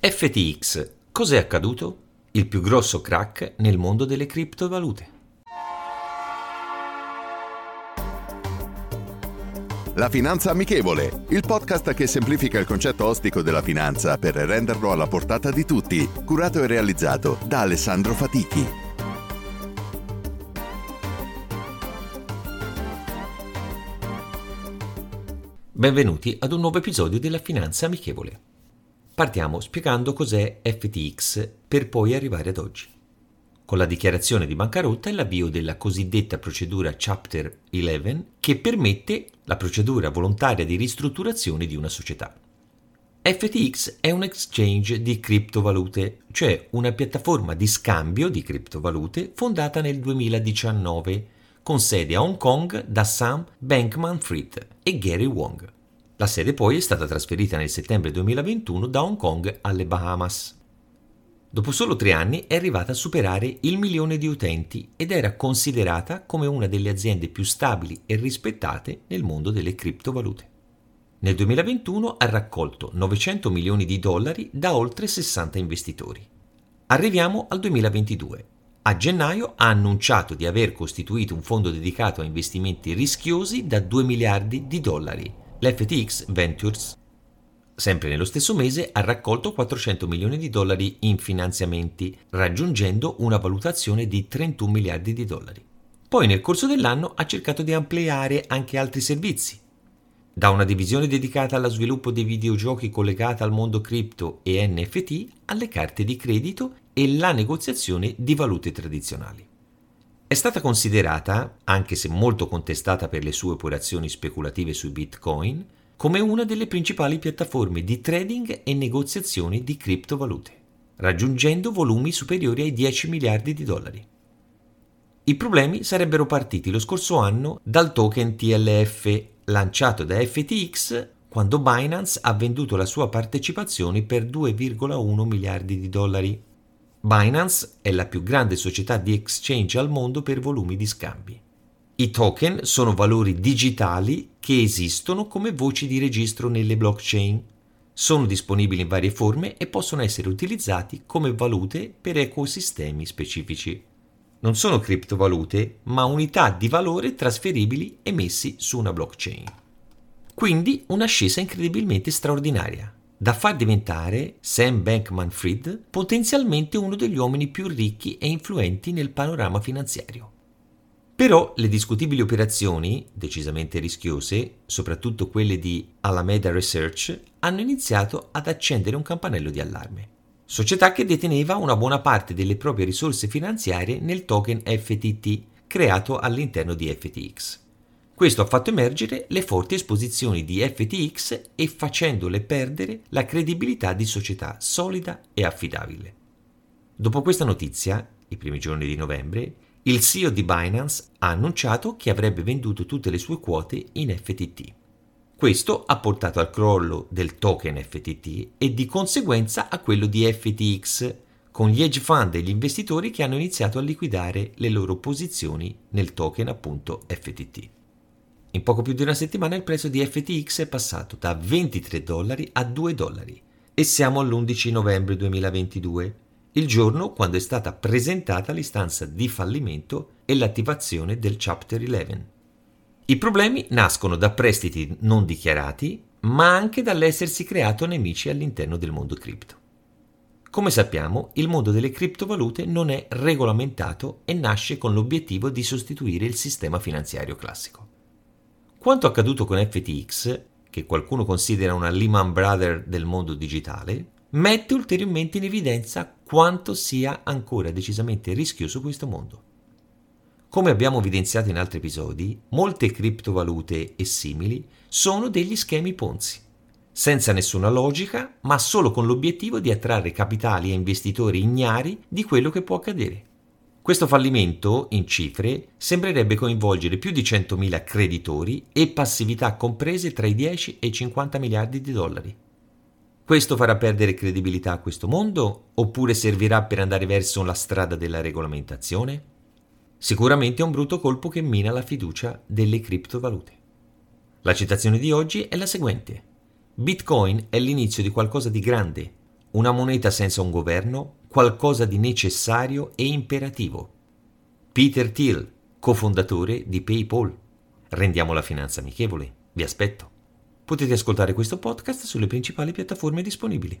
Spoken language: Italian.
FTX, cos'è accaduto? Il più grosso crack nel mondo delle criptovalute. La Finanza Amichevole, il podcast che semplifica il concetto ostico della finanza per renderlo alla portata di tutti, curato e realizzato da Alessandro Fatichi. Benvenuti ad un nuovo episodio della Finanza Amichevole. Partiamo spiegando cos'è FTX per poi arrivare ad oggi. Con la dichiarazione di bancarotta e l'avvio della cosiddetta procedura Chapter 11 che permette la procedura volontaria di ristrutturazione di una società. FTX è un exchange di criptovalute, cioè una piattaforma di scambio di criptovalute fondata nel 2019 con sede a Hong Kong da Sam Bankman-Fried e Gary Wong. La sede poi è stata trasferita nel settembre 2021 da Hong Kong alle Bahamas. Dopo solo tre anni è arrivata a superare il milione di utenti ed era considerata come una delle aziende più stabili e rispettate nel mondo delle criptovalute. Nel 2021 ha raccolto 900 milioni di dollari da oltre 60 investitori. Arriviamo al 2022. A gennaio ha annunciato di aver costituito un fondo dedicato a investimenti rischiosi da 2 miliardi di dollari l'FTX Ventures, sempre nello stesso mese, ha raccolto 400 milioni di dollari in finanziamenti, raggiungendo una valutazione di 31 miliardi di dollari. Poi nel corso dell'anno ha cercato di ampliare anche altri servizi, da una divisione dedicata allo sviluppo dei videogiochi collegata al mondo cripto e NFT alle carte di credito e la negoziazione di valute tradizionali. È stata considerata, anche se molto contestata per le sue operazioni speculative sui bitcoin, come una delle principali piattaforme di trading e negoziazione di criptovalute, raggiungendo volumi superiori ai 10 miliardi di dollari. I problemi sarebbero partiti lo scorso anno dal token TLF lanciato da FTX quando Binance ha venduto la sua partecipazione per 2,1 miliardi di dollari. Binance è la più grande società di exchange al mondo per volumi di scambi. I token sono valori digitali che esistono come voci di registro nelle blockchain. Sono disponibili in varie forme e possono essere utilizzati come valute per ecosistemi specifici. Non sono criptovalute, ma unità di valore trasferibili emessi su una blockchain. Quindi un'ascesa incredibilmente straordinaria da far diventare Sam Bankman-Fried potenzialmente uno degli uomini più ricchi e influenti nel panorama finanziario. Però le discutibili operazioni, decisamente rischiose, soprattutto quelle di Alameda Research, hanno iniziato ad accendere un campanello di allarme. Società che deteneva una buona parte delle proprie risorse finanziarie nel token FTT creato all'interno di FTX. Questo ha fatto emergere le forti esposizioni di FTX e facendole perdere la credibilità di società solida e affidabile. Dopo questa notizia, i primi giorni di novembre, il CEO di Binance ha annunciato che avrebbe venduto tutte le sue quote in FTT. Questo ha portato al crollo del token FTT e di conseguenza a quello di FTX, con gli hedge fund e gli investitori che hanno iniziato a liquidare le loro posizioni nel token appunto FTT. In poco più di una settimana il prezzo di FTX è passato da 23 dollari a 2 dollari e siamo all'11 novembre 2022, il giorno quando è stata presentata l'istanza di fallimento e l'attivazione del Chapter 11. I problemi nascono da prestiti non dichiarati, ma anche dall'essersi creato nemici all'interno del mondo cripto. Come sappiamo, il mondo delle criptovalute non è regolamentato e nasce con l'obiettivo di sostituire il sistema finanziario classico. Quanto accaduto con FTX, che qualcuno considera una Lehman Brothers del mondo digitale, mette ulteriormente in evidenza quanto sia ancora decisamente rischioso questo mondo. Come abbiamo evidenziato in altri episodi, molte criptovalute e simili sono degli schemi Ponzi. senza nessuna logica, ma solo con l'obiettivo di attrarre capitali e investitori ignari di quello che può accadere. Questo fallimento, in cifre, sembrerebbe coinvolgere più di 100.000 creditori e passività comprese tra i 10 e i 50 miliardi di dollari. Questo farà perdere credibilità a questo mondo oppure servirà per andare verso la strada della regolamentazione? Sicuramente è un brutto colpo che mina la fiducia delle criptovalute. La citazione di oggi è la seguente. Bitcoin è l'inizio di qualcosa di grande, una moneta senza un governo, qualcosa di necessario e imperativo. Peter Thiel, cofondatore di PayPal. Rendiamo la finanza amichevole. Vi aspetto. Potete ascoltare questo podcast sulle principali piattaforme disponibili.